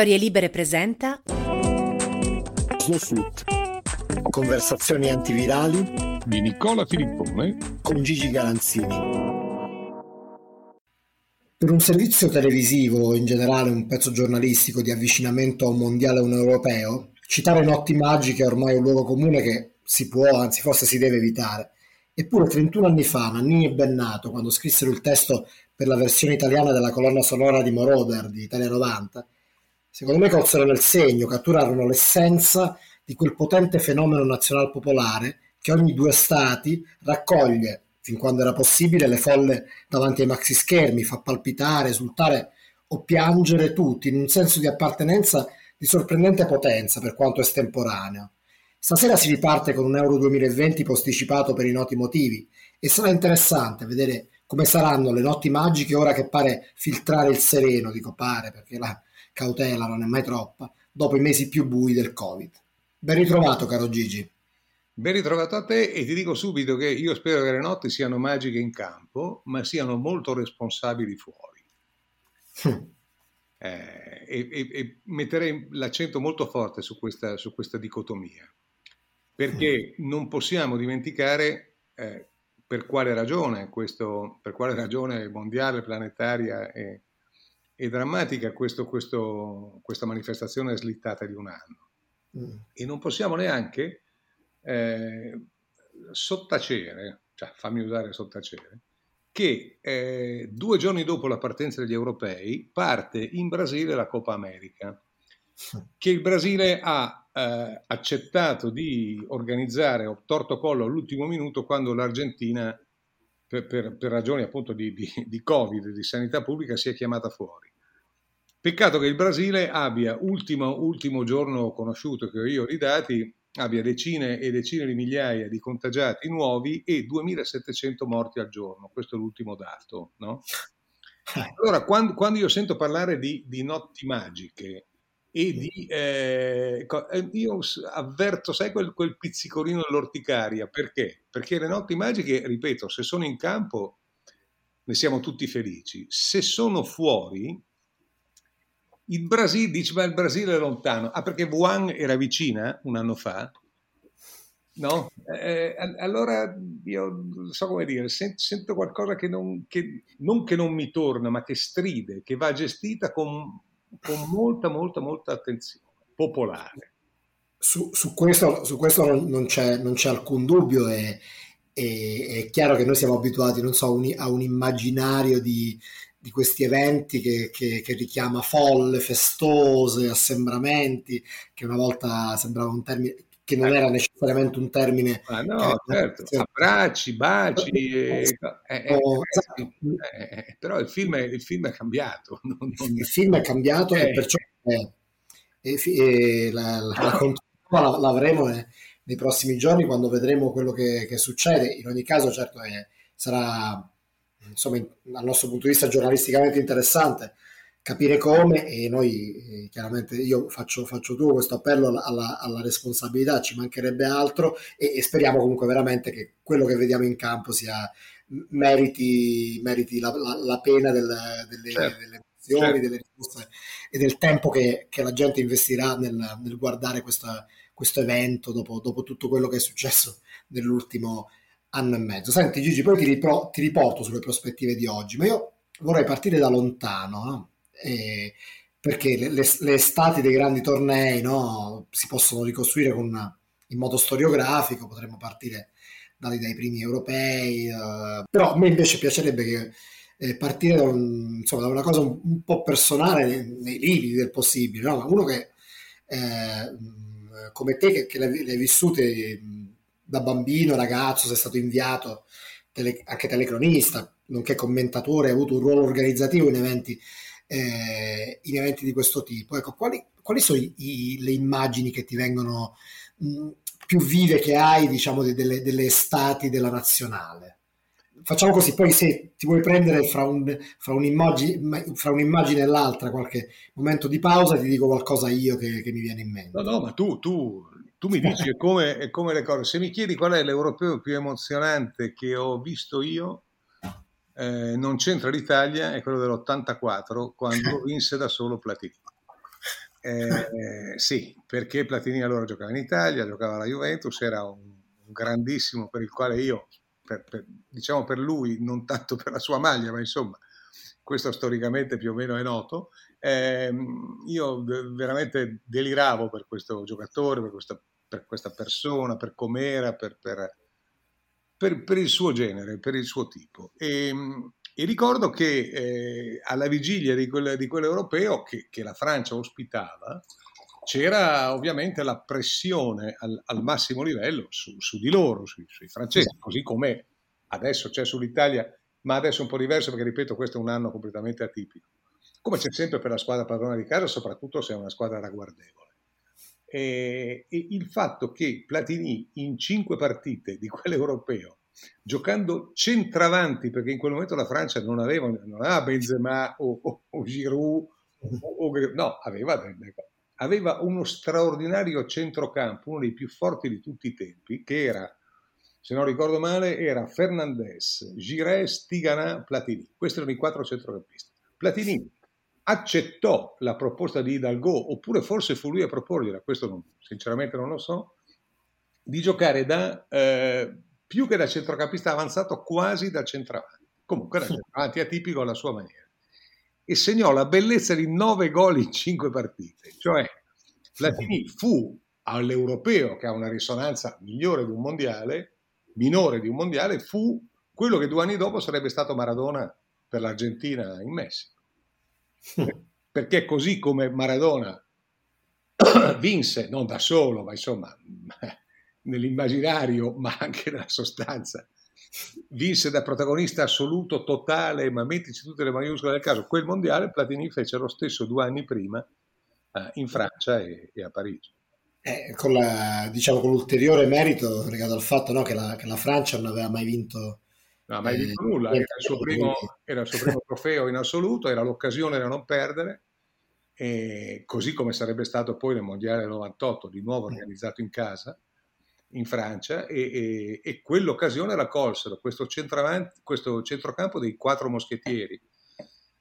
Storie Libere presenta Snowsuit. Conversazioni antivirali di Nicola Filippone con Gigi Galanzini. Per un servizio televisivo o in generale un pezzo giornalistico di avvicinamento a un mondiale o un europeo, citare notti magiche è ormai un luogo comune che si può, anzi forse si deve evitare. Eppure 31 anni fa Nannini e Bennato, quando scrissero il testo per la versione italiana della colonna sonora di Moroder di Italia 90, secondo me colsero nel segno, catturarono l'essenza di quel potente fenomeno nazional popolare che ogni due stati raccoglie, fin quando era possibile, le folle davanti ai maxi schermi, fa palpitare, esultare o piangere tutti in un senso di appartenenza di sorprendente potenza per quanto estemporaneo. Stasera si riparte con un Euro 2020 posticipato per i noti motivi e sarà interessante vedere come saranno le notti magiche ora che pare filtrare il sereno, dico pare perché la cautela non è mai troppa, dopo i mesi più bui del Covid. Ben ritrovato caro Gigi. Ben ritrovato a te e ti dico subito che io spero che le notti siano magiche in campo, ma siano molto responsabili fuori. Hm. Eh, e, e, e, metterei l'accento molto forte su questa, su questa dicotomia, perché hm. non possiamo dimenticare eh, per quale ragione, questo, per quale ragione mondiale, planetaria e, e drammatica questo, questo, questa manifestazione è slittata di un anno. Mm. E non possiamo neanche eh, sottacere, cioè fammi usare sottacere, che eh, due giorni dopo la partenza degli europei parte in Brasile la Coppa America, che il Brasile ha eh, accettato di organizzare o torto collo all'ultimo minuto quando l'Argentina, per, per, per ragioni appunto di, di, di Covid, di sanità pubblica, si è chiamata fuori. Peccato che il Brasile abbia, ultimo, ultimo giorno conosciuto che ho io i dati, abbia decine e decine di migliaia di contagiati nuovi e 2700 morti al giorno. Questo è l'ultimo dato. No? Allora, quando, quando, io sento parlare di, di notti magiche, e di, eh, eh io avverto, sai, quel, quel pizzicolino dell'orticaria, perché? Perché le notti magiche, ripeto, se sono in campo ne siamo tutti felici, se sono fuori, il Brasile, dice, ma il Brasile è lontano, ah perché Wuhan era vicina un anno fa, no? Eh, allora io so come dire, sento qualcosa che non, che non che non mi torna, ma che stride, che va gestita con con molta, molta, molta attenzione popolare. Su, su, questo, su questo non, c'è, non, c'è, alcun dubbio e, è chiaro che noi siamo abituati non so, a un immaginario di, di, questi eventi che, che, che, richiama folle, festose, assembramenti, che una volta sembrava un termine che non era necessariamente un termine. Ah, no, certo. Abbracci, baci. Eh, eh, eh, però il film, è, il film è cambiato. Non, non... Il film è cambiato e perciò la, la, la, l'avremo nei prossimi giorni quando vedremo quello che, che succede. In ogni caso, certo, sarà insomma, dal nostro punto di vista giornalisticamente interessante capire come e noi eh, chiaramente io faccio, faccio tuo questo appello alla, alla, alla, responsabilità, ci mancherebbe altro e, e, speriamo comunque veramente che quello che vediamo in campo sia, meriti, meriti la, la, la, pena del, delle, certo. delle emozioni, certo. delle risposte e del tempo che, che la gente investirà nel, nel guardare questa, questo evento dopo, dopo tutto quello che è successo nell'ultimo anno e mezzo. Senti Gigi, poi ti, ripro, ti riporto sulle prospettive di oggi, ma io vorrei partire da lontano, no? eh, perché le, le, le, estati dei grandi tornei no, si possono ricostruire una, in modo storiografico, potremmo partire dai, dai primi europei, eh, però a me invece piacerebbe che, eh, partire da, un, insomma, da, una cosa un, un po' personale nei, nei, limiti del possibile, no? uno che eh, come te che, che le, le hai vissute da bambino, ragazzo, sei stato inviato tele, anche telecronista, nonché commentatore, hai avuto un ruolo organizzativo in eventi eh, in eventi di questo tipo. Ecco, quali, quali sono i, i, le immagini che ti vengono mh, più vive che hai, diciamo, delle, delle estati della nazionale? Facciamo così, poi se ti vuoi prendere fra, un, fra, un'immagine, fra un'immagine e l'altra qualche momento di pausa, ti dico qualcosa io che, che mi viene in mente. No, no, ma tu, tu, tu mi dici come, come le cose. Se mi chiedi qual è l'europeo più emozionante che ho visto io, eh, non c'entra l'Italia, è quello dell'84, quando vinse da solo Platini. Eh, sì, perché Platini allora giocava in Italia, giocava alla Juventus, era un, un grandissimo per il quale io, per, per, diciamo per lui, non tanto per la sua maglia, ma insomma, questo storicamente più o meno è noto. Eh, io veramente deliravo per questo giocatore, per questa, per questa persona, per com'era, per, per, per, il suo genere, per il suo tipo. E, e ricordo che eh, alla vigilia di, quel, di quell'europeo che, che, la Francia ospitava, c'era ovviamente la pressione al, al massimo livello su, su di loro, sui, sui, francesi, così come adesso c'è sull'Italia, ma adesso è un po' diverso perché, ripeto, questo è un anno completamente atipico. Come c'è sempre per la squadra padrona di casa, soprattutto se è una squadra ragguardevole. E, il fatto che Platini in cinque partite di quell'europeo giocando centravanti, perché in quel momento la Francia non aveva, non aveva Benzema o, o, o Giroud, o, no, aveva, aveva uno straordinario centrocampo, uno dei più forti di tutti i tempi, che era, se non ricordo male, era Fernandez, Gires, Tigana, Platini. Questi erano i quattro centrocampisti. Platini accettò la proposta di Hidalgo, oppure forse fu lui a proporgliela, questo non, sinceramente non lo so, di giocare da... Eh, più che da centrocampista avanzato, quasi da centravanti. Comunque da centravanti atipico alla sua maniera. E segnò la bellezza di nove gol in cinque partite. Cioè, Platini fu all'europeo, che ha una risonanza migliore di un mondiale, minore di un mondiale, fu quello che due anni dopo sarebbe stato Maradona per l'Argentina in Messico. Perché così come Maradona vinse, non da solo, ma insomma nell'immaginario ma anche nella sostanza. Vinse da protagonista assoluto, totale, ma mettici tutte le maiuscole del caso. Quel mondiale Platini fece lo stesso due anni prima eh, in Francia e, e a Parigi. Eh, con, la, diciamo, con, l'ulteriore merito legato al fatto no, che, la, che, la, Francia non aveva mai vinto non ha mai vinto eh, nulla, era il, primo, era il, suo primo, trofeo in assoluto, era l'occasione da non perdere, e così come sarebbe stato poi nel Mondiale 98, di nuovo organizzato in casa, in Francia e, e, e quell'occasione la colsero questo, questo centrocampo dei quattro moschettieri.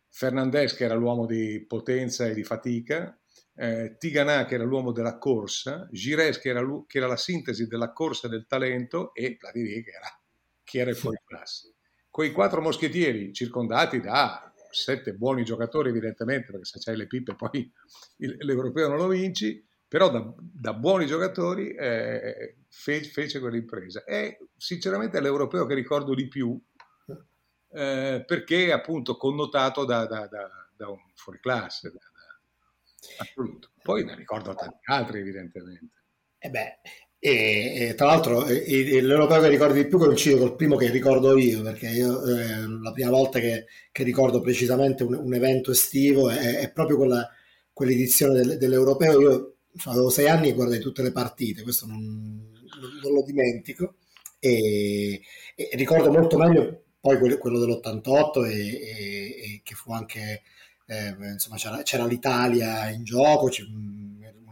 Fernandez che era l'uomo di potenza e di fatica, eh, Tigana che era l'uomo della corsa, Gires che era, che era, la sintesi della corsa e del talento e Platini che era, che era il fuori classe. Quei quattro moschettieri circondati da sette buoni giocatori evidentemente perché se c'hai le pippe poi l'europeo non lo vinci, però da, da buoni giocatori eh, fe, fece quell'impresa. È sinceramente l'europeo che ricordo di più eh, perché appunto connotato da, da, da, un fuoriclasse. assoluto. Poi ne ricordo tanti altri evidentemente. E beh, e, e, tra l'altro l'europeo che ricordi di più coincide col primo che ricordo io, perché io eh, la prima volta che, che ricordo precisamente un, un, evento estivo è, è proprio quella, quell'edizione del, dell'europeo. Io avevo sei anni e guardai tutte le partite, questo non, non lo dimentico. E, e, ricordo molto meglio poi quello, quello dell'88 e, e, che fu anche, eh, insomma, c'era, c'era, l'Italia in gioco,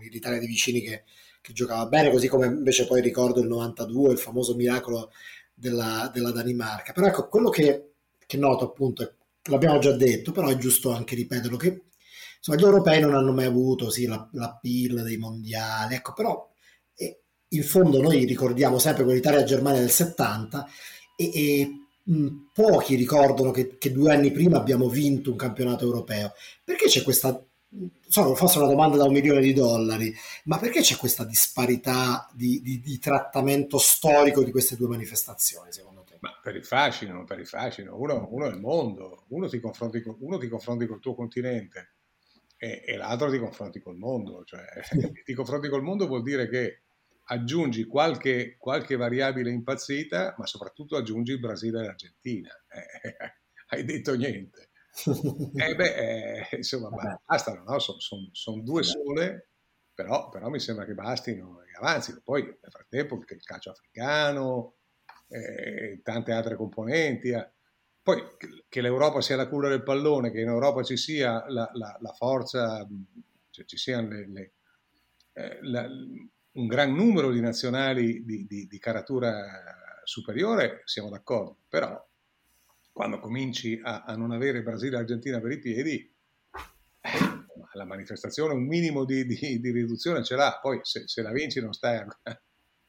l'Italia di vicini che, che, giocava bene, così come invece poi ricordo il 92, il famoso miracolo della, della Danimarca. Però ecco, quello che, che noto appunto, l'abbiamo già detto, però è giusto anche ripeterlo, che Insomma, gli europei non hanno mai avuto sì, la, la PIL dei mondiali, ecco, però eh, in fondo noi ricordiamo sempre quell'Italia-Germania del 70 e, e mh, pochi ricordano che, che, due anni prima abbiamo vinto un campionato europeo. Perché c'è questa, so, forse una domanda da un milione di dollari, ma perché c'è questa disparità di, di, di trattamento storico di queste due manifestazioni, secondo te? Ma per il fascino, per il fascino. Uno, uno è il mondo, uno ti confronti con, uno ti confronti col tuo continente e, e l'altro ti confronti col mondo. Cioè, ti confronti col mondo vuol dire che aggiungi qualche, qualche variabile impazzita, ma soprattutto aggiungi il Brasile e l'Argentina. Eh, hai detto niente. Eh beh, eh, insomma, bastano, no? sono son, son due sole, però, però, mi sembra che bastino e avanzino. Poi nel frattempo il calcio africano, eh, tante altre componenti. Eh. Poi che l'Europa sia la culla del pallone, che in Europa ci sia la, la, la forza, cioè ci siano le, le, eh, la, un gran numero di nazionali di, di, di, caratura superiore, siamo d'accordo, però quando cominci a, a non avere Brasile e Argentina per i piedi, eh, la manifestazione un minimo di, di, di riduzione ce l'ha, poi se, se la vinci non stai, a,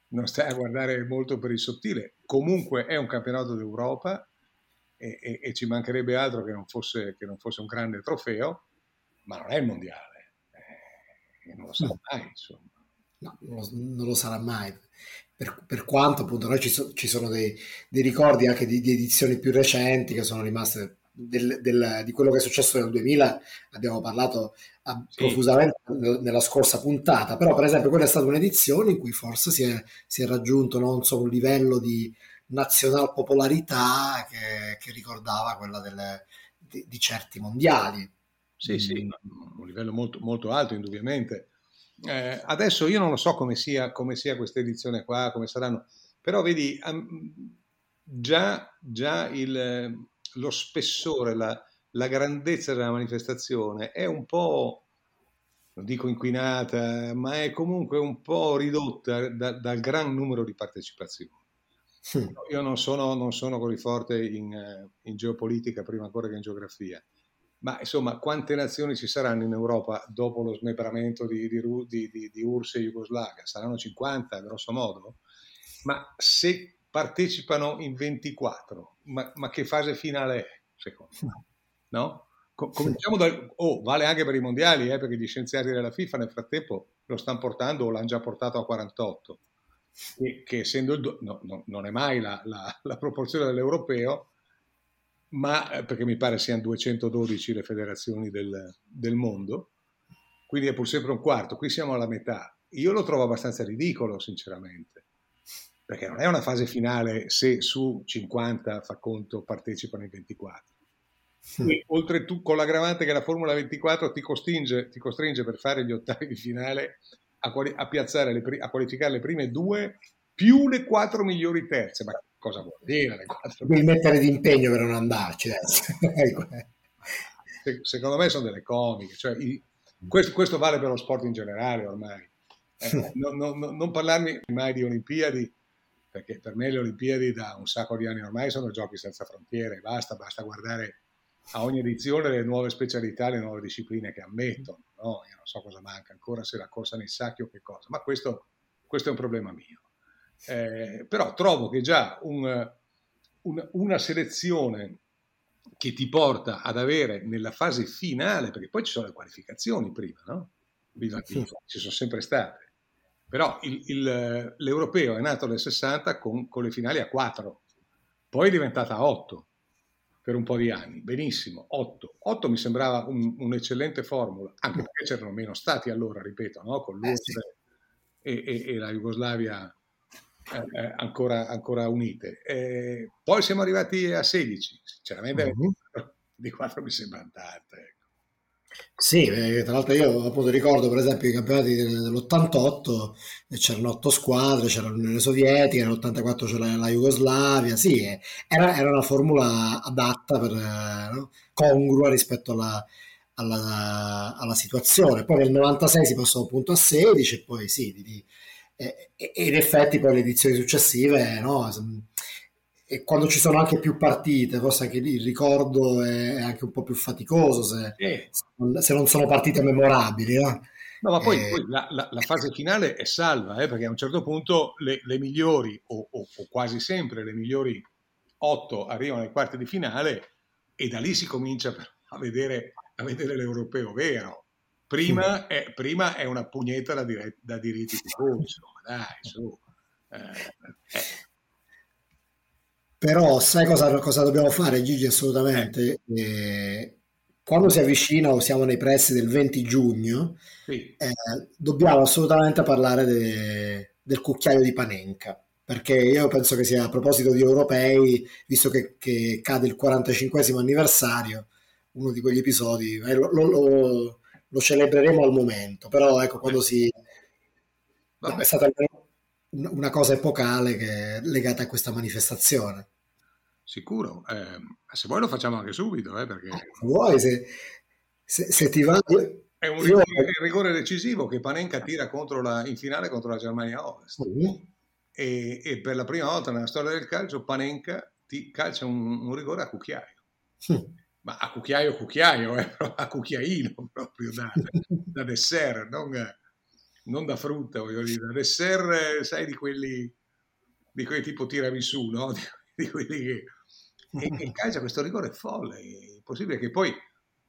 non stai, a, guardare molto per il sottile. Comunque è un campionato d'Europa e, e, e ci mancherebbe altro che non, fosse, che non, fosse, un grande trofeo, ma non è il mondiale, eh, non lo sa no. mai, insomma. No, non lo sarà mai. Per, per quanto appunto noi ci, so, ci sono dei, dei, ricordi anche di, di, edizioni più recenti che sono rimaste del, del, di quello che è successo nel 2000 abbiamo parlato a, sì. profusamente nella scorsa puntata, però per esempio quella è stata un'edizione in cui forse si è, si è raggiunto non so, un livello di nazional popolarità che, che ricordava quella delle, di, di, certi mondiali. Sì, mm. sì, un livello molto, molto alto indubbiamente. Eh, adesso io non lo so come sia, come sia questa edizione qua, come saranno, però vedi, già, già il, lo spessore, la, la grandezza della manifestazione è un po', non dico inquinata, ma è comunque un po' ridotta da, dal gran numero di partecipazioni. Sì. Io non sono, non sono così forte in, in, geopolitica prima ancora che in geografia, ma insomma quante nazioni ci saranno in Europa dopo lo smembramento di, di, di, di URSS e Jugoslavia? Saranno 50 grosso modo? Ma se partecipano in 24. Ma, ma che fase finale è, secondo me? No? cominciamo dal... Oh, vale anche per i mondiali, eh, perché gli scienziati della FIFA nel frattempo lo stanno portando o l'hanno già portato a 48, che, che essendo il... Do... No, no, non è mai la, la, la proporzione dell'europeo, ma eh, perché mi pare siano 212 le federazioni del, del mondo, quindi è pur sempre un quarto, qui siamo alla metà. Io lo trovo abbastanza ridicolo, sinceramente perché non è una fase finale se su 50 fa conto partecipano i 24. Mm. E oltretutto con l'aggravante che la Formula 24 ti costringe, ti costringe per fare gli ottavi di finale a, quali, a, le, a, qualificare le prime due più le quattro migliori terze. Ma cosa vuol dire le quattro? Devi mettere d'impegno per non andarci. Ecco. secondo me sono delle comiche. Cioè, i, questo, questo, vale per lo sport in generale ormai. Eh, no, no, no, non parlarmi mai di Olimpiadi perché per me le Olimpiadi da un sacco di anni ormai sono giochi senza frontiere, basta, basta guardare a ogni edizione le nuove specialità, le nuove discipline che ammettono, no? Io non so cosa manca ancora, se la corsa nei sacchi o che cosa, ma questo, questo è un problema mio. Eh, però trovo che già un, un, una selezione che ti porta ad avere nella fase finale, perché poi ci sono le qualificazioni prima, no? Viva, viva, ci sono sempre state però il, il, l'europeo è nato nel 60 con, con, le finali a 4, poi è diventata a 8 per un po' di anni, benissimo, 8. 8 mi sembrava un, un'eccellente formula, anche perché c'erano meno stati allora, ripeto, no? con l'URSS eh, sì. e, e, e, la Jugoslavia eh, eh, ancora, ancora, unite. Eh, poi siamo arrivati a 16, sinceramente mm-hmm. di 4 mi sembra tante. Ecco. Sì, eh, tra l'altro io appunto ricordo per esempio i campionati dell'88, c'erano otto squadre, c'era l'Unione Sovietica, nell'84 c'era la Jugoslavia, sì, eh, era, era una formula adatta, per, eh, no? congrua rispetto alla, alla, alla, situazione. Poi nel 96 si passò appunto a 16 e poi sì, di, e, e, in effetti poi le edizioni successive no? e quando ci sono anche più partite, forse anche lì il ricordo è anche un po' più faticoso se, eh. se non sono partite memorabili. No, no ma poi, eh. poi la, la, la, fase finale è salva, eh, perché a un certo punto le, le migliori, o, o, o, quasi sempre le migliori otto arrivano ai quarti di finale e da lì si comincia a vedere, a vedere l'europeo vero. Prima, sì. è, prima è, una pugnetta da, dire, da diritti tifosi, insomma, dai, su. Eh, eh però sai cosa, cosa dobbiamo fare, Gigi? Assolutamente. Eh, quando si avvicina o siamo nei pressi del 20 giugno, sì. eh, dobbiamo assolutamente parlare de, del cucchiaio di Panenka. Perché io penso che sia a proposito di europei, visto che, che cade il 45 anniversario, uno di quegli episodi, eh, lo, lo, lo, celebreremo al momento. Però ecco, quando si... Vabbè. È stata una cosa epocale che è legata a questa manifestazione. Sicuro, eh, se vuoi lo facciamo anche subito, eh, perché... Vuoi, se, se, se ti va... È un rigore, io... rigore, decisivo che Panenka tira la, in finale contro la Germania Ovest. Mm-hmm. E, e, per la prima volta nella storia del calcio Panenka ti calcia un, un rigore a cucchiaio. Mm. Ma a cucchiaio cucchiaio, eh, a cucchiaino proprio da, da dessert, non, non, da frutta, voglio dire, da dessert, sai, di quelli, di quelli tipo tiramisù, no? Di, di quelli che... E, e il calcio questo rigore folle, è possibile che poi,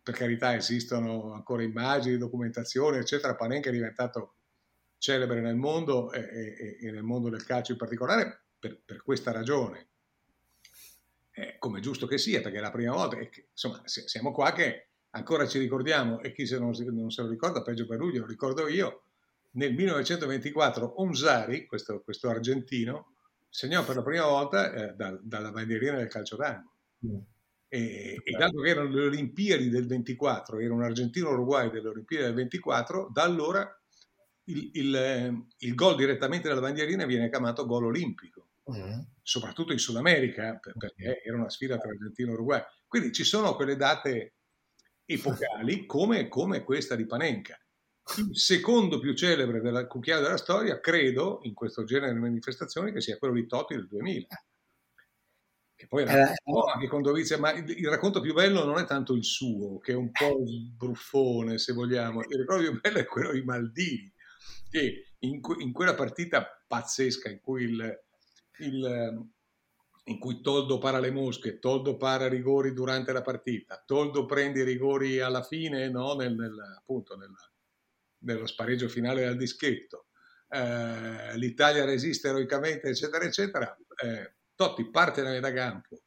per carità, esistono ancora immagini, documentazione, eccetera, Panenka è diventato celebre nel mondo e, e, e nel mondo del calcio in particolare per, per questa ragione eh, come giusto che sia, perché è la prima volta, che, insomma, siamo qua che ancora ci ricordiamo, e chi se non, non, se lo ricorda, peggio per lui, lo ricordo io, nel 1924 Omsari, questo, questo argentino, segnò per la prima volta eh, da, dalla bandierina del calcio d'angolo. Mm. E, e, dato che erano le Olimpiadi del 24, era un argentino-uruguay delle Olimpiadi del 24, da allora il, il, eh, il gol direttamente dalla bandierina viene chiamato gol olimpico mm. soprattutto in Sud America, perché era una sfida tra Argentina e Uruguay. Quindi ci sono quelle date epocali come, come questa di Panenka. Il secondo più celebre della cucchiaia della storia, credo, in questo genere di manifestazioni, che sia quello di Totti del 2000. Che poi era eh, un anche con Dovizia, ma il, il, racconto più bello non è tanto il suo, che è un po' bruffone, se vogliamo. Il racconto più bello è quello di Maldini, che in, in quella partita pazzesca in cui il, il, in cui Toldo para le mosche, Toldo para rigori durante la partita, Toldo prende i rigori alla fine, no? nel, nel, appunto nel, nello spareggio finale del dischetto, eh, l'Italia resiste eroicamente, eccetera, eccetera. Eh, Totti parte da metà campo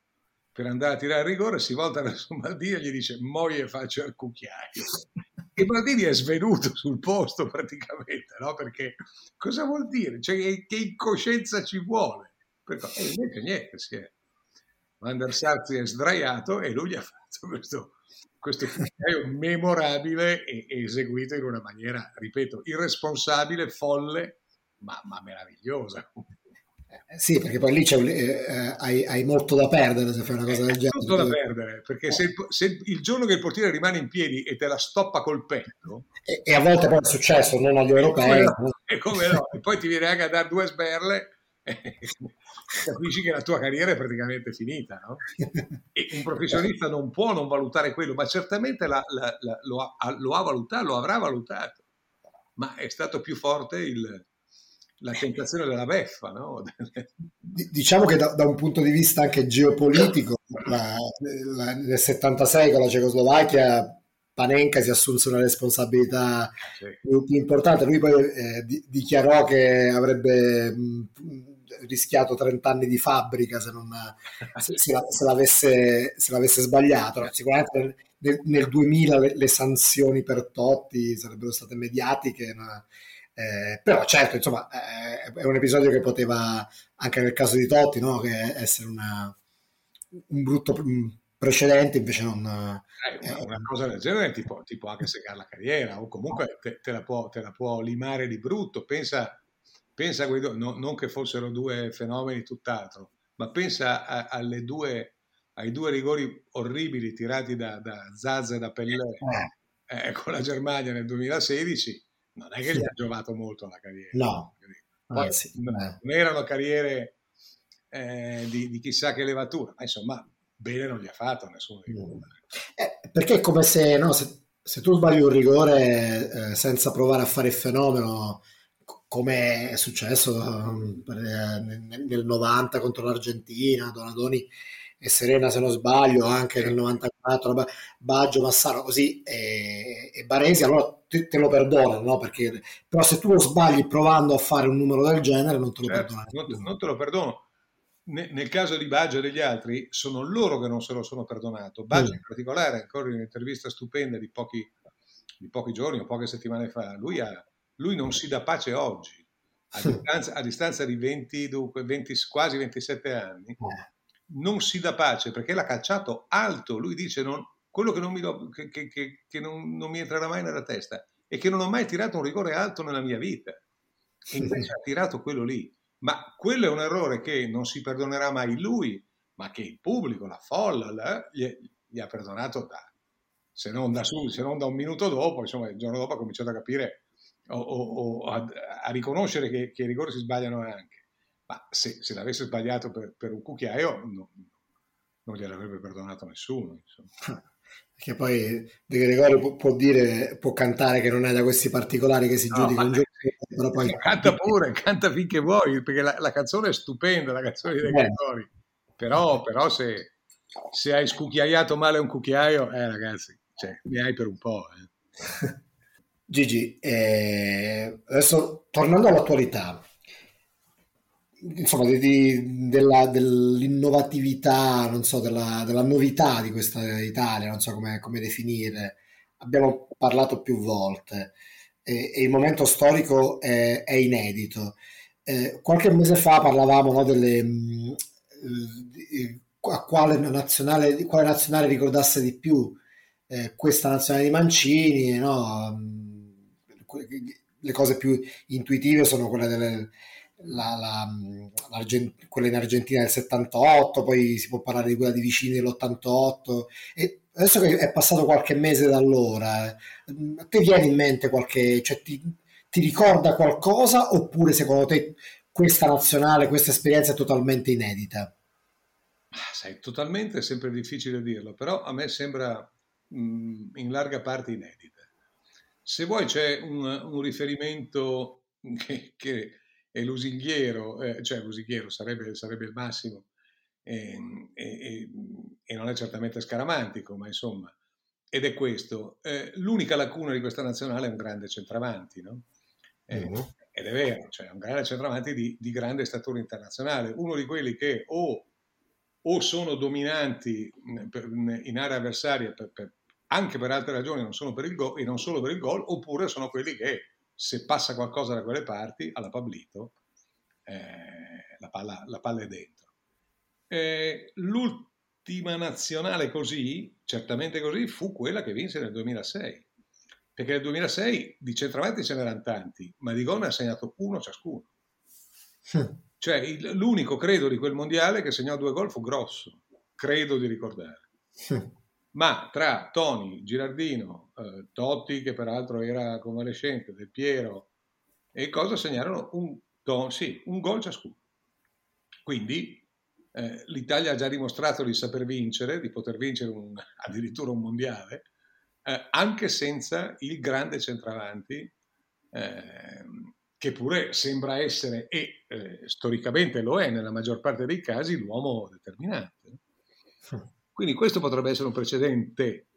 per andare a tirare il rigore, si volta verso Maldini e gli dice moglie faccio al cucchiaio. E Maldini è svenuto sul posto praticamente, no? Perché cosa vuol dire? Cioè, che incoscienza ci vuole? E invece niente, si è, Van der Sar si è sdraiato e lui gli ha fatto questo, questo memorabile e, e, eseguito in una maniera, ripeto, irresponsabile, folle, ma, ma meravigliosa. Eh, sì, perché poi lì eh, eh, hai, hai, molto da perdere se fai una cosa del genere. Molto da perdere, perché se, il, se il giorno che il portiere rimane in piedi e te la stoppa col petto... E, e a volte poi è successo, non agli europei. E come no, e poi ti viene anche a dare due sberle capisci che la tua carriera è praticamente finita. No? E un professionista non può non valutare quello, ma certamente la, la, la, lo, ha, lo, ha, valutato, lo avrà valutato, ma è stato più forte il, la tentazione della beffa. No? Diciamo che da, da, un punto di vista anche geopolitico, nel 76 con la Cecoslovacchia Panenka si assunse una responsabilità sì. più, importante. Lui poi eh, di, dichiarò che avrebbe mh, rischiato 30 anni di fabbrica se, non, se, se, se l'avesse, l'avesse, sbagliato. Sicuramente nel, nel 2000 le, le, sanzioni per Totti sarebbero state mediatiche, ma, eh, però certo, insomma, eh, è un episodio che poteva, anche nel caso di Totti, no? che essere una, un brutto precedente, invece non... Eh, una cosa del genere ti può, ti può anche segare la carriera o comunque te, te, la può, te la può limare di brutto. Pensa pensa a quei due, no, non che fossero due fenomeni tutt'altro, ma pensa a, alle due, ai due rigori orribili tirati da, da Zazza e da Pellè eh. eh, con la Germania nel 2016, non è che gli ha giovato molto la carriera. No. Poi, Anzi, non, eh. non erano carriere eh, di, di, chissà che levatura, ma insomma bene non gli ha fatto nessuno loro. Eh, perché è come se, no, se, se, tu sbagli un rigore eh, senza provare a fare il fenomeno come è successo um, nel 90 contro l'Argentina, Donadoni e Serena se non sbaglio, anche nel 94, Baggio, Massaro, così, e, e Baresi, allora te, te lo perdonano, no? Perché, però se tu lo sbagli provando a fare un numero del genere non te lo certo, perdono. Non, non, te lo perdono. nel caso di Baggio e degli altri, sono loro che non se lo sono perdonato. Baggio mm. in particolare, ancora in un'intervista stupenda di pochi, di pochi giorni o poche settimane fa, lui ha lui non si dà pace oggi, a distanza, a distanza di 20, dunque 20, quasi 27 anni, non si dà pace perché l'ha calciato alto. Lui dice non, quello che, non mi, do, che, che, che non, non, mi entrerà mai nella testa è che non ho mai tirato un rigore alto nella mia vita. E invece ha tirato quello lì. Ma quello è un errore che non si perdonerà mai lui, ma che il pubblico, la folla, la, gli, gli, ha perdonato da, se non da, su, se non da un minuto dopo, insomma il giorno dopo ha cominciato a capire o, o a, a, riconoscere che, che, i rigori si sbagliano anche. Ma se, se l'avesse sbagliato per, per un cucchiaio, no, non gliel'avrebbe perdonato nessuno. Che poi De Gregorio può, può, dire, può cantare che non è da questi particolari che si no, giudica un gioco, però poi... Canta pure, canta finché vuoi, perché la, la canzone è stupenda, la canzone di De Gregorio. Però, però se, se, hai scucchiaiato male un cucchiaio, eh ragazzi, cioè, ne hai per un po'. Eh. Gigi, eh, adesso tornando all'attualità, insomma, di, di, della, dell'innovatività, non so, della, della, novità di questa Italia, non so come, come definire. Abbiamo parlato più volte e, e il momento storico è, è inedito. Eh, qualche mese fa parlavamo no, delle, mm, a quale nazionale, quale nazionale ricordasse di più eh, questa nazionale di Mancini, no? Mm, le cose più intuitive sono quelle delle la, la, quella in Argentina del 78, poi si può parlare di quella di vicini dell'88. E adesso che è passato qualche mese da allora, a te viene in mente qualche, cioè ti, ti ricorda qualcosa oppure secondo te questa nazionale, questa esperienza è totalmente inedita? Sai, totalmente è sempre difficile dirlo, però a me sembra mh, in larga parte inedita. Se vuoi c'è un, un riferimento che, che è lusinghiero, eh, cioè lusinghiero sarebbe, sarebbe il massimo, e, e, e, non è certamente scaramantico, ma insomma, ed è questo. Eh, l'unica lacuna di questa nazionale è un grande centravanti, no? Eh, mm-hmm. Ed è vero, cioè un grande centravanti di, di, grande statura internazionale, uno di quelli che o, o sono dominanti in area avversaria per, per, anche per altre ragioni, non, sono per il go, e non solo per il gol, oppure sono quelli che se passa qualcosa da quelle parti, alla Pablito, eh, la, palla, la, palla, è dentro. Eh, l'ultima nazionale così, certamente così, fu quella che vinse nel 2006. Perché nel 2006 di centravanti ce n'erano tanti, ma di gol ne ha segnato uno ciascuno. Cioè il, l'unico, credo, di quel mondiale che segnò due gol fu Grosso, credo di ricordare. Hm ma tra Tony, Girardino, eh, Totti, che peraltro era convalescente, Del Piero e cosa segnarono un, ton, sì, un gol ciascuno. Quindi eh, l'Italia ha già dimostrato di saper vincere, di poter vincere un, addirittura un mondiale, eh, anche senza il grande centravanti, ehm, che pure sembra essere, e eh, storicamente lo è nella maggior parte dei casi, l'uomo determinante. Quindi questo potrebbe essere un precedente,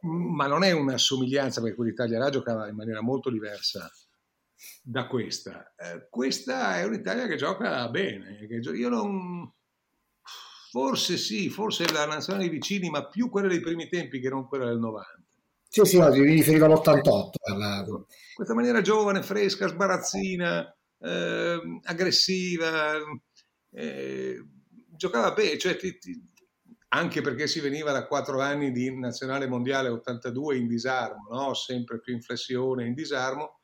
ma non è una somiglianza perché quell'Italia là giocava in maniera molto diversa da questa. Eh, questa è un'Italia che gioca bene, che gio- io non... Forse sì, forse la nazionale dei vicini, ma più quella dei primi tempi che non quella del 90. Sì, sì, no, ti riferiva all'88. Alla... Questa maniera giovane, fresca, sbarazzina, eh, aggressiva, eh, giocava bene, cioè ti, ti, anche perché si veniva da quattro anni di nazionale mondiale 82 in disarmo, no? sempre più in flessione, in disarmo,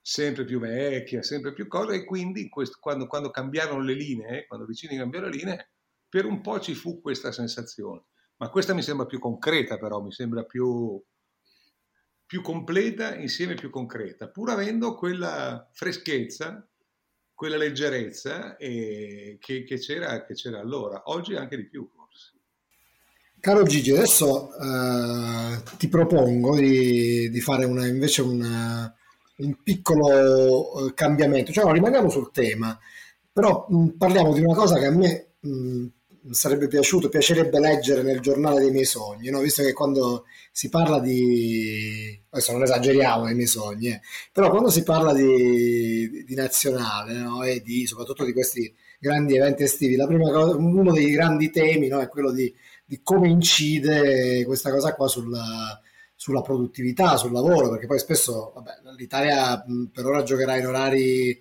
sempre più vecchia, sempre più cose, e quindi questo, quando, quando, cambiarono le linee, quando vicini cambiarono le linee, per un po' ci fu questa sensazione. Ma questa mi sembra più concreta però, mi sembra più, più completa insieme più concreta, pur avendo quella freschezza, quella leggerezza eh, che, che, c'era, che c'era allora, oggi anche di più. Caro Gigi, adesso eh, ti propongo di, di fare una, invece una, un piccolo eh, cambiamento, cioè no, rimaniamo sul tema, però mh, parliamo di una cosa che a me mh, sarebbe piaciuto, piacerebbe leggere nel giornale dei miei sogni, no? visto che quando si parla di, adesso non esageriamo nei miei sogni, eh, però quando si parla di, di nazionale no? e di, soprattutto di questi grandi eventi estivi, cosa, uno dei grandi temi no? è quello di di come incide questa cosa qua sulla, sulla produttività, sul lavoro, perché poi spesso vabbè, l'Italia per ora giocherà in orari eh,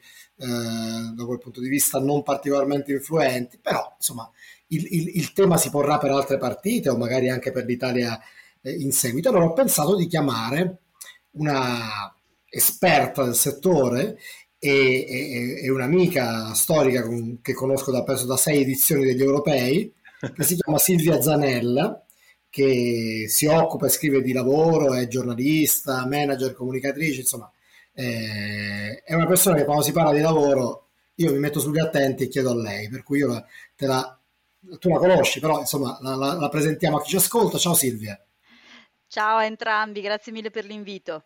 da quel punto di vista non particolarmente influenti, però insomma il, il, il, tema si porrà per altre partite o magari anche per l'Italia eh, in seguito. Allora ho pensato di chiamare una esperta del settore e, e, e un'amica storica con, che conosco da, penso, da sei edizioni degli europei, che si chiama Silvia Zanella, che si occupa e scrive di lavoro, è giornalista, manager, comunicatrice, insomma, eh, è una persona che quando si parla di lavoro io mi metto sugli attenti e chiedo a lei, per cui io la, te la, tu la conosci, però insomma la, la, la presentiamo a chi ci ascolta. Ciao Silvia. Ciao a entrambi, grazie mille per l'invito.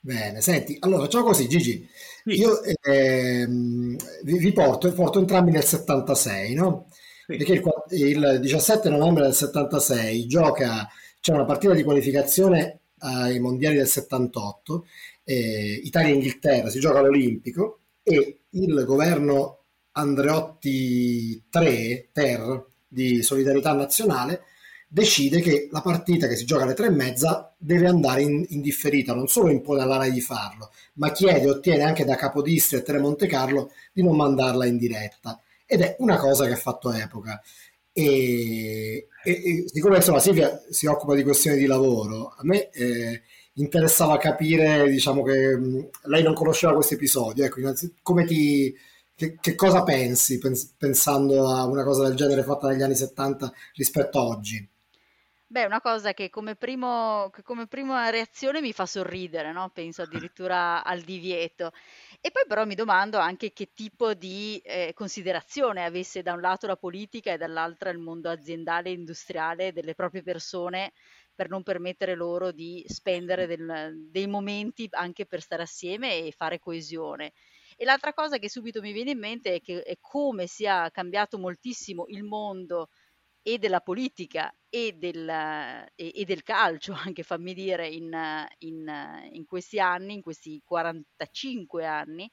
Bene, senti, allora facciamo così, Gigi. Sì. Io eh, vi, vi, porto, porto entrambi nel 76, no? Perché il, il, 17 novembre del 76 gioca, c'è una partita di qualificazione ai mondiali del 78, eh, Italia-Inghilterra, si gioca all'Olimpico e il governo Andreotti 3, Ter, di Solidarietà Nazionale, decide che la partita che si gioca alle tre e mezza deve andare in, in differita, non solo impone alla RAI di farlo, ma chiede e ottiene anche da Capodistria e Tele Monte Carlo di non mandarla in diretta. Ed è una cosa che ha fatto epoca. E, e, e siccome insomma Silvia si occupa di questioni di lavoro, a me eh, interessava capire, diciamo che mh, lei non conosceva questo episodio, ecco, come ti, che, che, cosa pensi pens- pensando a una cosa del genere fatta negli anni 70 rispetto a oggi? Beh, una cosa che come, primo, che come prima reazione mi fa sorridere, no? Penso addirittura al divieto. E poi però mi domando anche che tipo di eh, considerazione avesse da un lato la politica e dall'altro il mondo aziendale e industriale delle proprie persone per non permettere loro di spendere del, dei momenti anche per stare assieme e fare coesione. E l'altra cosa che subito mi viene in mente è, che, è come sia cambiato moltissimo il mondo e della politica e del, e, e del calcio, anche fammi dire, in, in, in, questi anni, in questi 45 anni,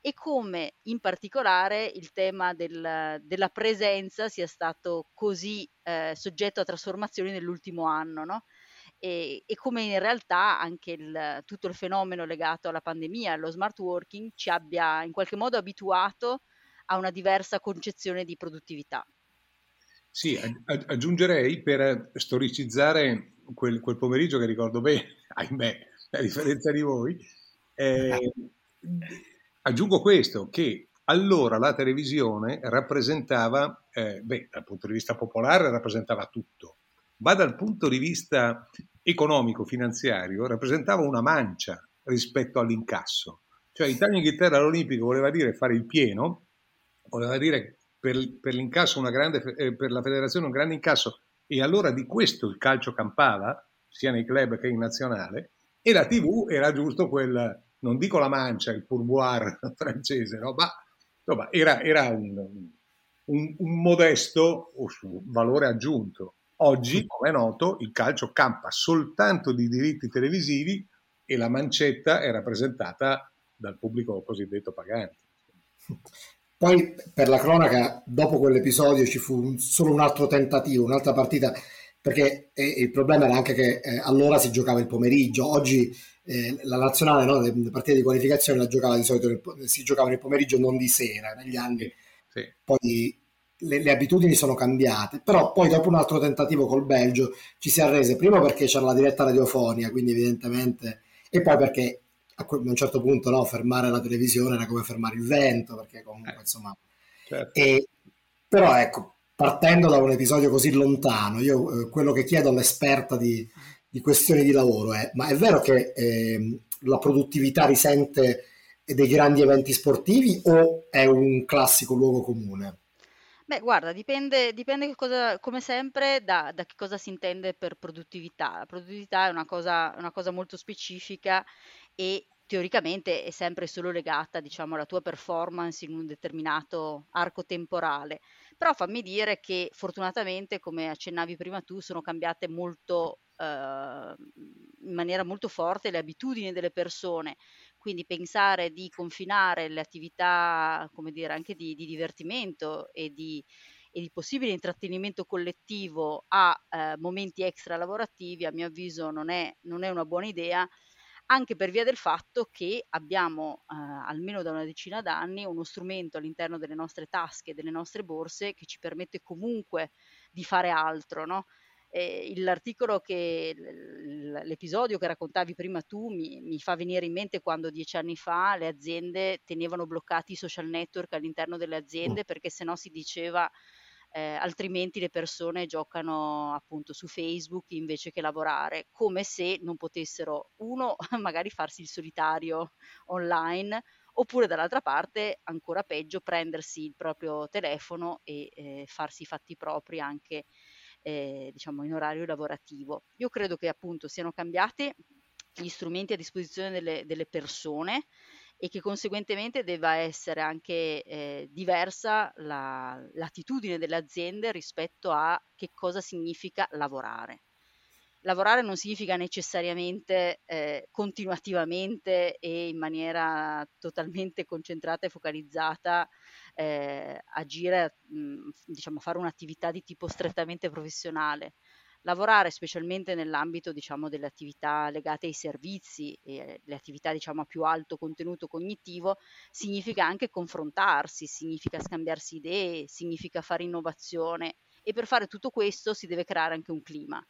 e come in particolare il tema del, della presenza sia stato così eh, soggetto a trasformazioni nell'ultimo anno, no? E, e, come in realtà anche il, tutto il fenomeno legato alla pandemia, allo smart working, ci abbia in qualche modo abituato a una diversa concezione di produttività. Sì, aggiungerei per storicizzare quel, quel pomeriggio che ricordo bene, ahimè, a differenza di voi, eh, aggiungo questo, che allora la televisione rappresentava, eh, beh, dal punto di vista popolare rappresentava tutto, ma dal punto di vista economico-finanziario rappresentava una mancia rispetto all'incasso. Cioè Italia-Inghilterra all'Olimpico voleva dire fare il pieno, voleva dire per, per l'incasso una grande, eh, per la federazione un grande incasso e allora di questo il calcio campava, sia nei club che in nazionale, e la TV era giusto quel, non dico la mancia, il pourboire francese, no? ma insomma, era, era un, un, un, modesto valore aggiunto. Oggi, come è noto, il calcio campa soltanto di diritti televisivi e la mancetta è rappresentata dal pubblico cosiddetto pagante. Poi per la cronaca, dopo quell'episodio ci fu un, solo un altro tentativo, un'altra partita, perché eh, il problema era anche che eh, allora si giocava il pomeriggio, oggi eh, la nazionale, no, le partite di qualificazione la giocava di solito, nel, si giocava nel pomeriggio, non di sera, negli anni. Sì. Poi le, le, abitudini sono cambiate, però poi dopo un altro tentativo col Belgio ci si arrese, prima perché c'era la diretta radiofonia, quindi evidentemente, e poi perché a un certo punto no, fermare la televisione era come fermare il vento, perché comunque eh, insomma... Certo. E, però ecco, partendo da un episodio così lontano, io eh, quello che chiedo all'esperta di, di, questioni di lavoro è, ma è vero che eh, la produttività risente dei grandi eventi sportivi o è un classico luogo comune? Beh, guarda, dipende, dipende cosa, come sempre da, da, che cosa si intende per produttività. La produttività è una cosa, una cosa molto specifica e teoricamente è sempre solo legata, diciamo, alla tua performance in un determinato arco temporale. Però fammi dire che fortunatamente, come accennavi prima tu, sono cambiate molto eh, in maniera molto forte le abitudini delle persone. Quindi pensare di confinare le attività, come dire, anche di, di divertimento e di, e di possibile intrattenimento collettivo a eh, momenti extra lavorativi, a mio avviso non è, non è una buona idea anche per via del fatto che abbiamo, eh, almeno da una decina d'anni, uno strumento all'interno delle nostre tasche, delle nostre borse, che ci permette comunque di fare altro, no? Eh, l'articolo che l'episodio che raccontavi prima tu mi, mi, fa venire in mente quando dieci anni fa le aziende tenevano bloccati i social network all'interno delle aziende perché se no si diceva eh, altrimenti le persone giocano appunto su Facebook invece che lavorare, come se non potessero, uno, magari farsi il solitario online, oppure dall'altra parte, ancora peggio, prendersi il proprio telefono e eh, farsi i fatti propri anche eh, diciamo in orario lavorativo. Io credo che appunto siano cambiati gli strumenti a disposizione delle, delle persone e che conseguentemente debba essere anche eh, diversa la, l'attitudine delle aziende rispetto a che cosa significa lavorare. Lavorare non significa necessariamente eh, continuativamente e in maniera totalmente concentrata e focalizzata eh, agire, mh, diciamo, fare un'attività di tipo strettamente professionale lavorare specialmente nell'ambito diciamo, delle attività legate ai servizi e le attività diciamo, a più alto contenuto cognitivo significa anche confrontarsi, significa scambiarsi idee, significa fare innovazione e per fare tutto questo si deve creare anche un clima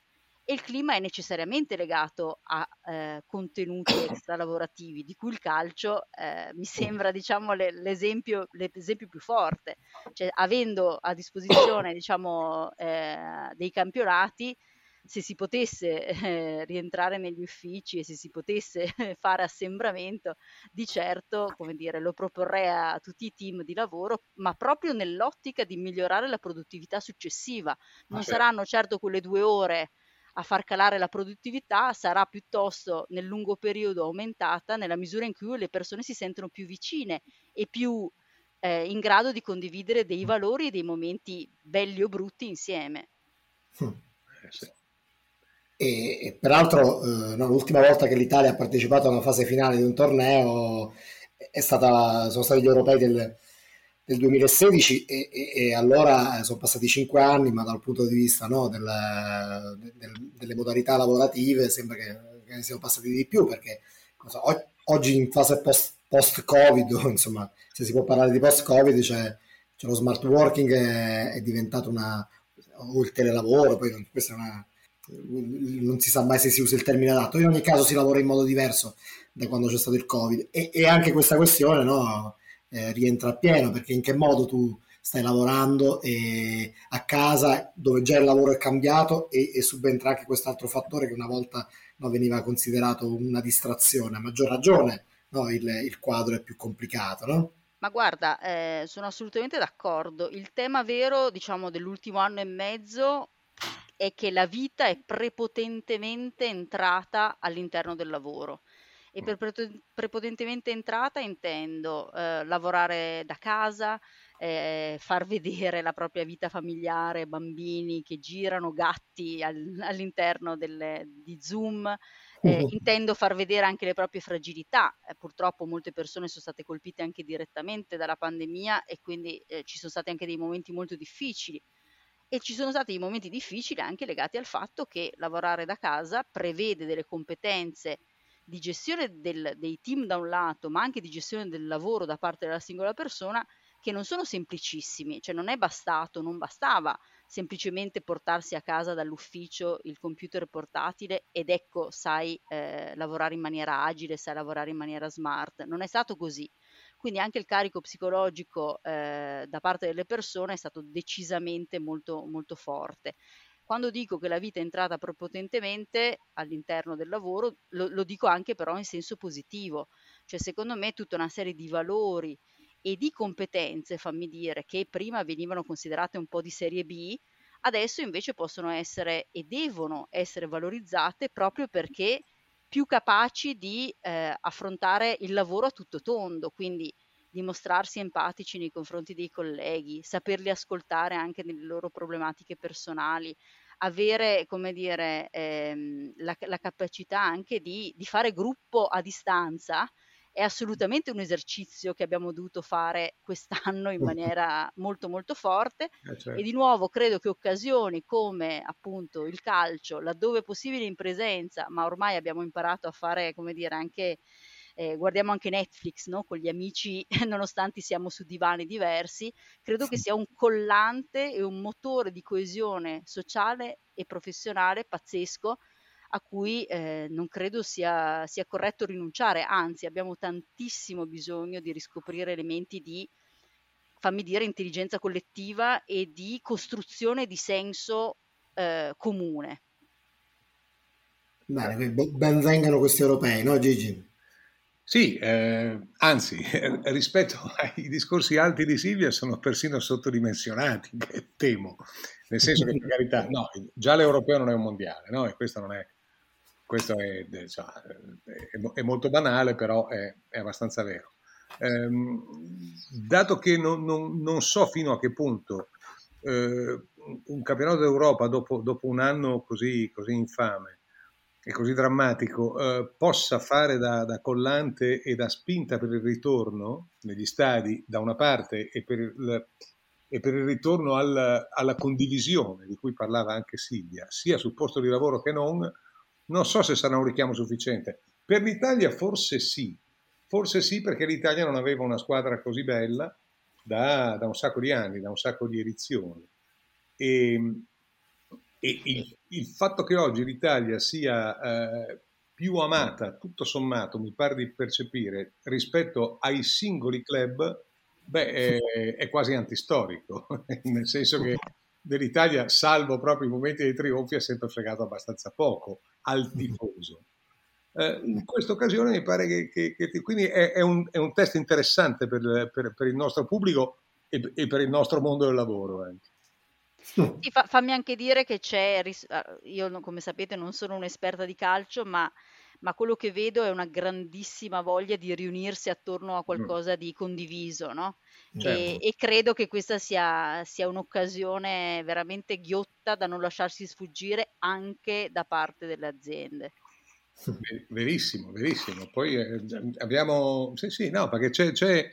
e il clima è necessariamente legato a eh, contenuti extralavorativi, di cui il calcio eh, mi sembra diciamo, le, l'esempio, l'esempio, più forte, cioè, avendo a disposizione diciamo, eh, dei campionati, se si potesse eh, rientrare negli uffici e se si potesse fare assembramento, di certo come dire, lo proporrei a tutti i team di lavoro, ma proprio nell'ottica di migliorare la produttività successiva. Non certo. saranno certo quelle due ore a far calare la produttività sarà piuttosto nel lungo periodo aumentata nella misura in cui le persone si sentono più vicine e più eh, in grado di condividere dei valori e dei momenti belli o brutti insieme. Hm. E, e, peraltro eh, no, l'ultima volta che l'Italia ha partecipato alla fase finale di un torneo è stata, sono stati gli europei del, del 2016 e, e, e, allora eh, sono passati cinque anni, ma dal punto di vista no, del, del, delle modalità lavorative sembra che, che, siano passati di più perché so, oggi in fase post, post-Covid, insomma, se si può parlare di post-Covid, c'è, c'è lo smart working è, è diventato una o il telelavoro, poi questa è una non si sa mai se si usa il termine adatto, in ogni caso si lavora in modo diverso da quando c'è stato il Covid. E, e anche questa questione no, eh, rientra a pieno, perché in che modo tu stai lavorando e a casa dove già il lavoro è cambiato e, e subentra anche quest'altro fattore che una volta no, veniva considerato una distrazione, a maggior ragione no, il, il, quadro è più complicato, no? Ma guarda, eh, sono assolutamente d'accordo. Il tema vero, diciamo, dell'ultimo anno e mezzo è che la vita è prepotentemente entrata all'interno del lavoro. E per prepotentemente entrata intendo eh, lavorare da casa, eh, far vedere la propria vita familiare, bambini che girano, gatti al, all'interno delle, di Zoom. Eh, intendo far vedere anche le proprie fragilità. Eh, purtroppo molte persone sono state colpite anche direttamente dalla pandemia e quindi eh, ci sono stati anche dei momenti molto difficili. E ci sono stati dei momenti difficili anche legati al fatto che lavorare da casa prevede delle competenze di gestione del, dei team da un lato, ma anche di gestione del lavoro da parte della singola persona, che non sono semplicissimi, cioè non è bastato, non bastava semplicemente portarsi a casa dall'ufficio il computer portatile ed ecco sai eh, lavorare in maniera agile, sai lavorare in maniera smart, non è stato così. Quindi anche il carico psicologico eh, da parte delle persone è stato decisamente molto, molto forte quando dico che la vita è entrata prepotentemente all'interno del lavoro, lo, lo dico anche però in senso positivo, cioè secondo me tutta una serie di valori e di competenze, fammi dire, che prima venivano considerate un po' di serie B, adesso invece possono essere e devono essere valorizzate proprio perché più capaci di eh, affrontare il lavoro a tutto tondo, quindi dimostrarsi empatici nei confronti dei colleghi, saperli ascoltare anche nelle loro problematiche personali, avere, come dire, ehm, la, la, capacità anche di, di fare gruppo a distanza è assolutamente un esercizio che abbiamo dovuto fare quest'anno in maniera molto molto forte eh certo. e di nuovo credo che occasioni come appunto il calcio, laddove possibile in presenza, ma ormai abbiamo imparato a fare, come dire, anche eh, guardiamo anche Netflix no? con gli amici, nonostante siamo su divani diversi, credo che sia un collante e un motore di coesione sociale e professionale pazzesco a cui eh, non credo sia, sia, corretto rinunciare, anzi abbiamo tantissimo bisogno di riscoprire elementi di, fammi dire, intelligenza collettiva e di costruzione di senso eh, comune. Bene, ben vengano questi europei, no Gigi? Sì, eh, anzi, rispetto ai discorsi alti di Silvia sono persino sottodimensionati, temo, nel senso che per carità, no, già l'europeo non è un mondiale, no? E questo non è, questo è, cioè, è, è molto banale, però è, è abbastanza vero. Eh, dato che non, non, non, so fino a che punto eh, un campionato d'Europa dopo, dopo un anno così, così infame e così drammatico eh, possa fare da, da, collante e da spinta per il ritorno negli stadi da una parte e per il, e per il ritorno al, alla condivisione di cui parlava anche Silvia, sia sul posto di lavoro che non, non so se sarà un richiamo sufficiente. Per l'Italia forse sì, forse sì perché l'Italia non aveva una squadra così bella da, da un sacco di anni, da un sacco di edizioni. E, e il, il, fatto che oggi l'Italia sia eh, più amata, tutto sommato, mi pare di percepire, rispetto ai singoli club, beh, è, è quasi antistorico, nel senso che dell'Italia, salvo proprio i momenti dei trionfi, ha sempre fregato abbastanza poco al tifoso. Eh, in questa occasione mi pare che, che, che quindi è, è, un, è, un, test interessante per, per, per il nostro pubblico e, e, per il nostro mondo del lavoro anche. Sì, fa- fammi anche dire che c'è, ah, io come sapete non sono un'esperta di calcio, ma, ma quello che vedo è una grandissima voglia di riunirsi attorno a mm. qualcosa di condiviso, no? Certo. E, e credo che questa sia, sia un'occasione veramente ghiotta da non lasciarsi sfuggire anche da parte delle aziende. Verissimo, verissimo. Poi eh, abbiamo, sì, sì, no, perché c'è, c'è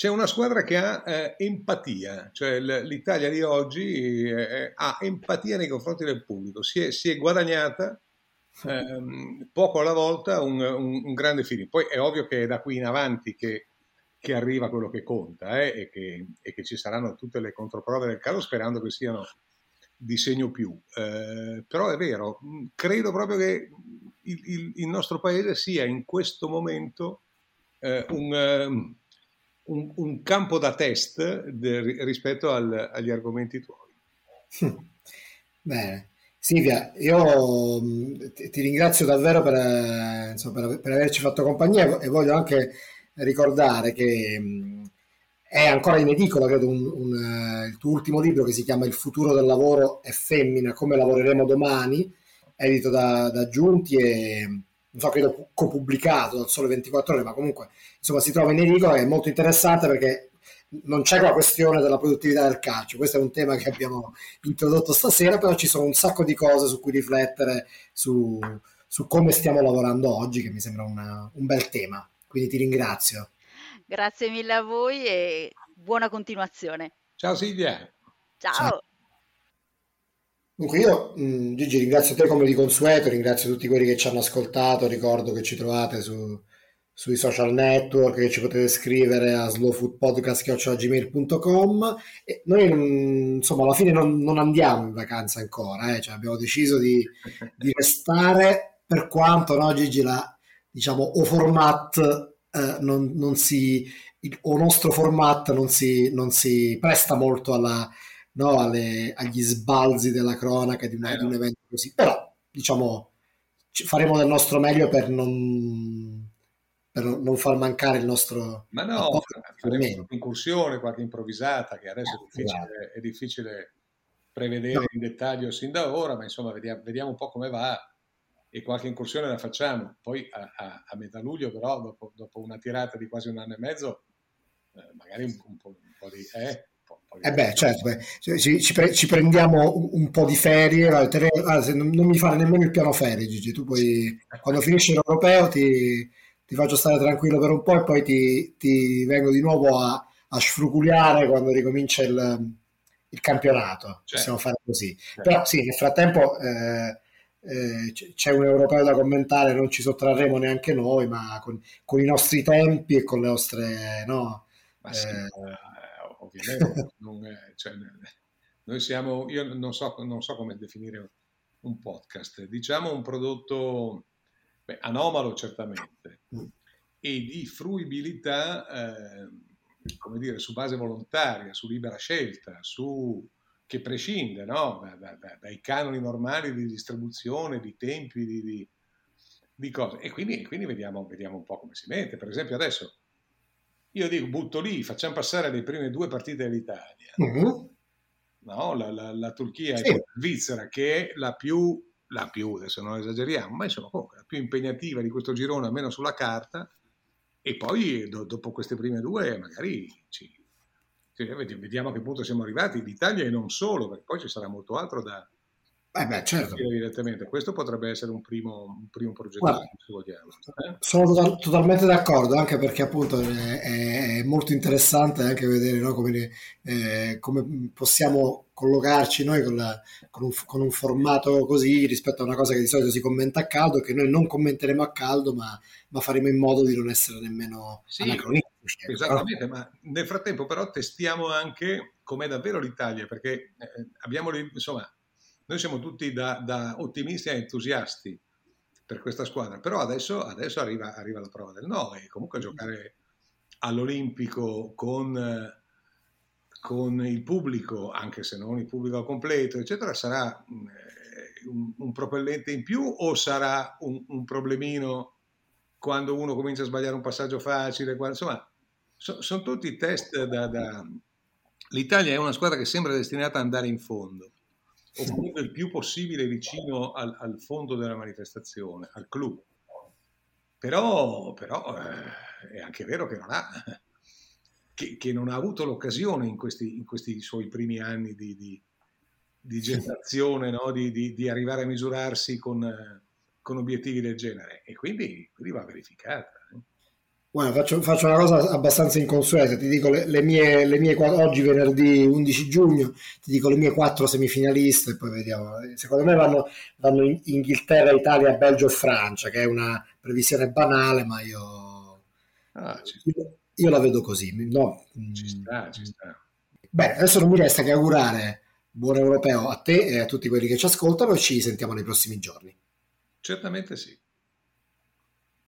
c'è una squadra che ha eh, empatia, cioè l'Italia di oggi eh, eh, ha empatia nei confronti del pubblico, si è, si è guadagnata ehm, poco alla volta un, un, un, grande feeling. Poi è ovvio che è da qui in avanti che, che arriva quello che conta eh, e, che, e, che, ci saranno tutte le controprove del caso sperando che siano di segno più. Eh, però è vero, credo proprio che il, il, il, nostro paese sia in questo momento eh, un ehm, un, un campo da test de, rispetto al, agli argomenti tuoi. Bene. Silvia, io mm, ti ringrazio davvero per, eh, insomma, per, per, averci fatto compagnia e voglio anche ricordare che mm, è ancora in edicola, credo, un, un, uh, il tuo ultimo libro che si chiama Il futuro del lavoro è femmina, come lavoreremo domani, edito da, da Giunti e non so, credo copubblicato dal Sole 24 Ore, ma comunque insomma si trova in edicola è molto interessante perché non c'è la questione della produttività del calcio, questo è un tema che abbiamo introdotto stasera, però ci sono un sacco di cose su cui riflettere su, su come stiamo lavorando oggi, che mi sembra una, un bel tema. Quindi ti ringrazio. Grazie mille a voi e buona continuazione. Ciao Silvia. Ciao. Ciao. Dunque io mh, Gigi ringrazio te come di consueto, ringrazio tutti quelli che ci hanno ascoltato, ricordo che ci trovate su, sui social network, che ci potete scrivere a slowfoodpodcast.gmail.com e noi insomma alla fine non, non andiamo in vacanza ancora, eh? cioè, abbiamo deciso di, di, restare per quanto no, Gigi la diciamo o format eh, non, non si il, o nostro format non si, non si presta molto alla no, alle, agli sbalzi della cronaca di, una, eh, di, un evento così. Però, diciamo, faremo del nostro meglio per non, per non far mancare il nostro... Ma no, faremo qualche incursione, qualche improvvisata, che adesso è difficile, esatto. è difficile prevedere no. in dettaglio sin da ora, ma insomma vediamo, vediamo, un po' come va e qualche incursione la facciamo. Poi a, a, a metà luglio, però, dopo, dopo, una tirata di quasi un anno e mezzo, eh, magari un, un, po', un po' di... Eh, eh beh, certo, beh. Ci, ci, pre- ci, prendiamo un, po' di ferie, te, ah, non, non, mi fare nemmeno il piano ferie, Gigi, tu poi quando finisce l'europeo ti, ti, faccio stare tranquillo per un po' e poi ti, ti vengo di nuovo a, a sfruculiare quando ricomincia il, il campionato, certo. possiamo fare così. Certo. Però sì, nel frattempo eh, eh, c'è un europeo da commentare, non ci sottrarremo neanche noi, ma con, con i nostri tempi e con le nostre... No, ma sì, eh, ovviamente. non, cioè, noi siamo, io non so, non so, come definire un podcast, diciamo un prodotto beh, anomalo certamente mm. e di fruibilità, eh, come dire, su base volontaria, su libera scelta, su, che prescinde no? da, da, da, dai canoni normali di distribuzione, di tempi, di, di di cose. E quindi, quindi vediamo, vediamo, un po' come si mette. Per esempio adesso io dico, butto lì, facciamo passare le prime due partite dell'Italia. Mm-hmm. No, la, la, la Turchia sì. e la Svizzera, che è la più, la più, adesso non esageriamo, ma insomma comunque la più impegnativa di questo girone, almeno sulla carta. E poi do, dopo queste prime due magari ci, vediamo a che punto siamo arrivati, l'Italia e non solo, perché poi ci sarà molto altro da, eh beh, certo. Direttamente. Questo potrebbe essere un primo, un primo progetto, Guarda, se vogliamo. Eh? Sono total, totalmente d'accordo, anche perché appunto è, è molto interessante anche vedere no, come, eh, come, possiamo collocarci noi con, la, con, un, con, un, formato così rispetto a una cosa che di solito si commenta a caldo, che noi non commenteremo a caldo, ma, ma faremo in modo di non essere nemmeno sì, anacronistici. Ecco. Esattamente, no? ma nel frattempo però testiamo anche com'è davvero l'Italia, perché eh, abbiamo insomma noi siamo tutti da, da ottimisti a entusiasti per questa squadra, però adesso, adesso arriva, arriva, la prova del 9 e comunque giocare all'Olimpico con, con, il pubblico, anche se non il pubblico completo, eccetera, sarà eh, un, un propellente in più o sarà un, un, problemino quando uno comincia a sbagliare un passaggio facile? Quando, insomma, so, sono tutti test da, da... L'Italia è una squadra che sembra destinata ad andare in fondo o comunque il più possibile vicino al, al fondo della manifestazione, al clou. Però, però eh, è anche vero che non ha, che, che non ha avuto l'occasione in questi, in questi, suoi primi anni di, di, di gestazione, no? di, di, arrivare a misurarsi con, con, obiettivi del genere e quindi, quindi va verificata. Guarda, faccio, faccio, una cosa abbastanza inconsueta, ti dico le, le, mie, le mie, oggi venerdì 11 giugno, ti dico le mie quattro semifinaliste e poi vediamo. Secondo me vanno, vanno in Inghilterra, Italia, Belgio e Francia, che è una previsione banale, ma io, ah, io, io la vedo così. No? Ci sta, ci sta. Bene, adesso non mi resta che augurare buon europeo a te e a tutti quelli che ci ascoltano e ci sentiamo nei prossimi giorni. Certamente sì.